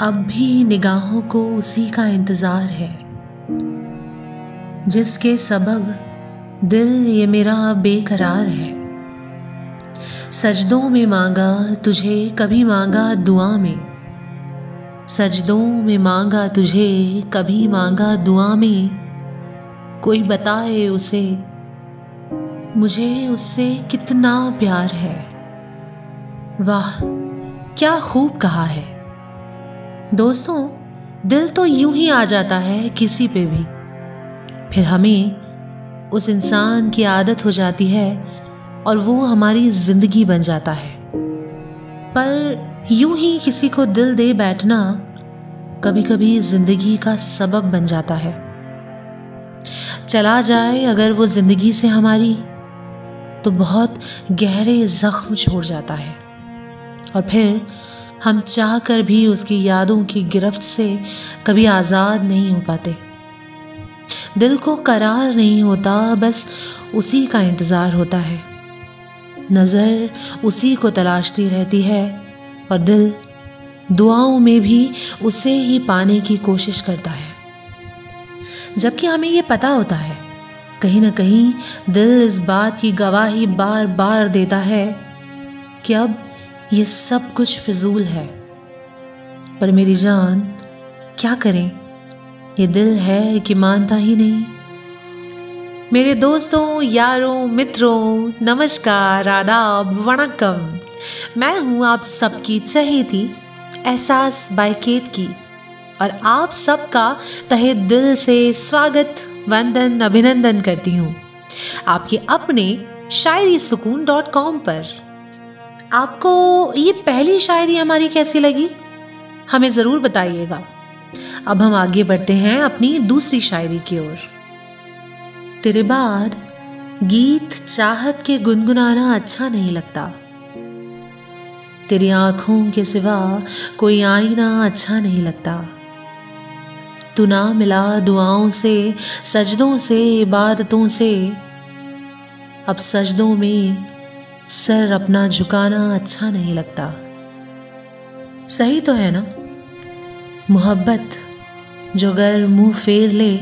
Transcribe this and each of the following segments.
अब भी निगाहों को उसी का इंतज़ार है, जिसके सबब दिल ये मेरा बेकरार है। सजदों में मांगा तुझे, कभी मांगा दुआ में। सजदों में मांगा तुझे, कभी मांगा दुआ में। कोई बताए उसे, मुझे उससे कितना प्यार है। वाह, क्या खूब कहा है। दोस्तों, दिल तो यूँ ही आ जाता है किसी पे भी। फिर हमें उस इंसान की आदत हो जाती है और वो हमारी ज़िंदगी बन जाता है। पर यूँ ही किसी को दिल दे बैठना कभी कभी ज़िंदगी का सबब बन जाता है। चला जाए अगर वो ज़िंदगी से हमारी तो बहुत गहरे जख्म छोड़ जाता है। और फिर हम चाह कर भी उसकी यादों की गिरफ्त से कभी आज़ाद नहीं हो पाते। दिल को करार नहीं होता, बस उसी का इंतज़ार होता है। नज़र उसी को तलाशती रहती है और दिल दुआओं में भी उसे ही पाने की कोशिश करता है। जबकि हमें ये पता होता है, कहीं ना कहीं दिल इस बात की गवाही बार बार देता है कि अब ये सब कुछ फिजूल है। पर मेरी जान, क्या करें? ये दिल है कि मानता ही नहीं। मेरे दोस्तों, यारों, मित्रों, नमस्कार, आदाब वणकम मैं हूँ आप सबकी चहेती, एहसास बाइकेत की। और आप सबका तहे दिल से स्वागत, वंदन, अभिनंदन करती हूँ। आपके अपने शायरी सुकून डॉट कॉम पर। आपको ये पहली शायरी हमारी कैसी लगी? हमें ज़रूर बताइएगा। अब हम आगे बढ़ते हैं अपनी दूसरी शायरी की ओर। तेरे बाद गीत चाहत के गुनगुनाना अच्छा नहीं लगता। तेरी आँखों के सिवा कोई आईना अच्छा नहीं लगता। तू ना मिला दुआओं से, सजदों से, इबादतों से। अब सजदों में सर अपना झुकाना अच्छा नहीं लगता। सही तो है ना? मोहब्बत, जो अगर मुँह फेर ले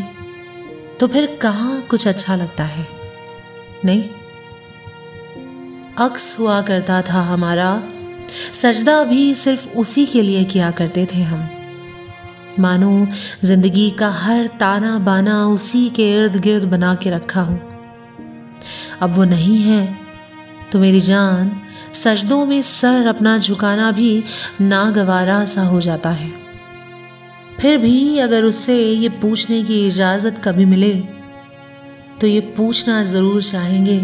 तो फिर कहाँ कुछ अच्छा लगता है? नहीं? अक्स हुआ करता था हमारा। सजदा भी सिर्फ़ उसी के लिए किया करते थे हम। मानो ज़िंदगी का हर ताना बाना उसी के इर्द गिर्द बना के रखा हो। अब वो नहीं है। तो मेरी जान, सजदों में सर अपना झुकाना भी नागवारा सा हो जाता है। फिर भी अगर उससे ये पूछने की इजाज़त कभी मिले तो ये पूछना ज़रूर चाहेंगे।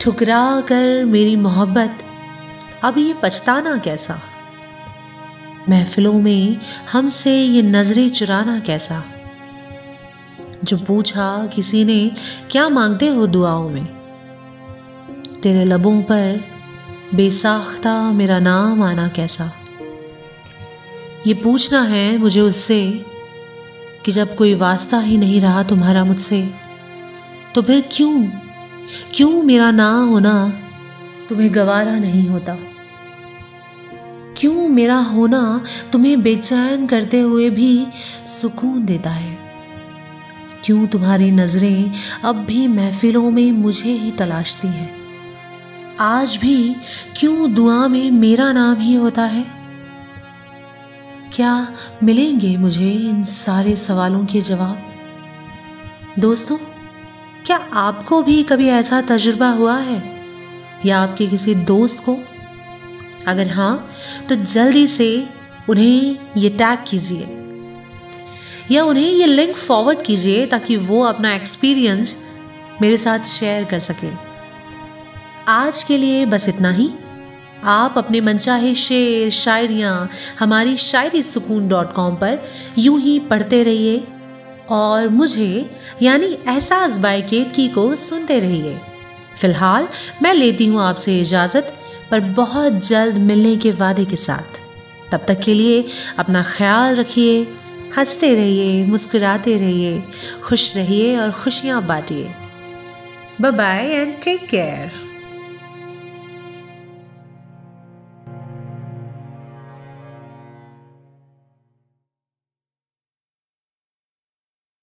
ठुकरा कर मेरी मोहब्बत, अब ये पछताना कैसा? महफिलों में हमसे ये नज़रें चुराना कैसा? जो पूछा किसी ने, क्या मांगते हो दुआओं में? तेरे लबों पर बेसाख्ता मेरा नाम आना कैसा? ये पूछना है मुझे उससे कि जब कोई वास्ता ही नहीं रहा तुम्हारा मुझसे तो फिर क्यों? क्यों मेरा ना होना तुम्हें गवारा नहीं होता? क्यों मेरा होना तुम्हें बेचैन करते हुए भी सुकून देता है? क्यों तुम्हारी नज़रें अब भी महफिलों में मुझे ही तलाशती हैं? आज भी क्यों दुआ में मेरा नाम ही होता है? क्या मिलेंगे मुझे इन सारे सवालों के जवाब? दोस्तों, क्या आपको भी कभी ऐसा तजुर्बा हुआ है? या आपके किसी दोस्त को? अगर हाँ तो जल्दी से उन्हें ये टैग कीजिए। या उन्हें ये लिंक फॉरवर्ड कीजिए ताकि वो अपना एक्सपीरियंस मेरे साथ शेयर कर सके। आज के लिए बस इतना ही। आप अपने मनचाहे शेर, शायरियाँ, हमारी शायरी सुकून डॉट कॉम पर यूँ ही पढ़ते रहिए और मुझे, यानी एहसास बाय केतकी को सुनते रहिए। फ़िलहाल, मैं लेती हूँ आपसे इजाज़त, पर बहुत जल्द मिलने के वादे के साथ। तब तक के लिए अपना ख्याल रखिए, हँसते रहिए, मुस्कुराते रहिए, खुश रहिए और खुशियाँ बांटिए। Bye and take care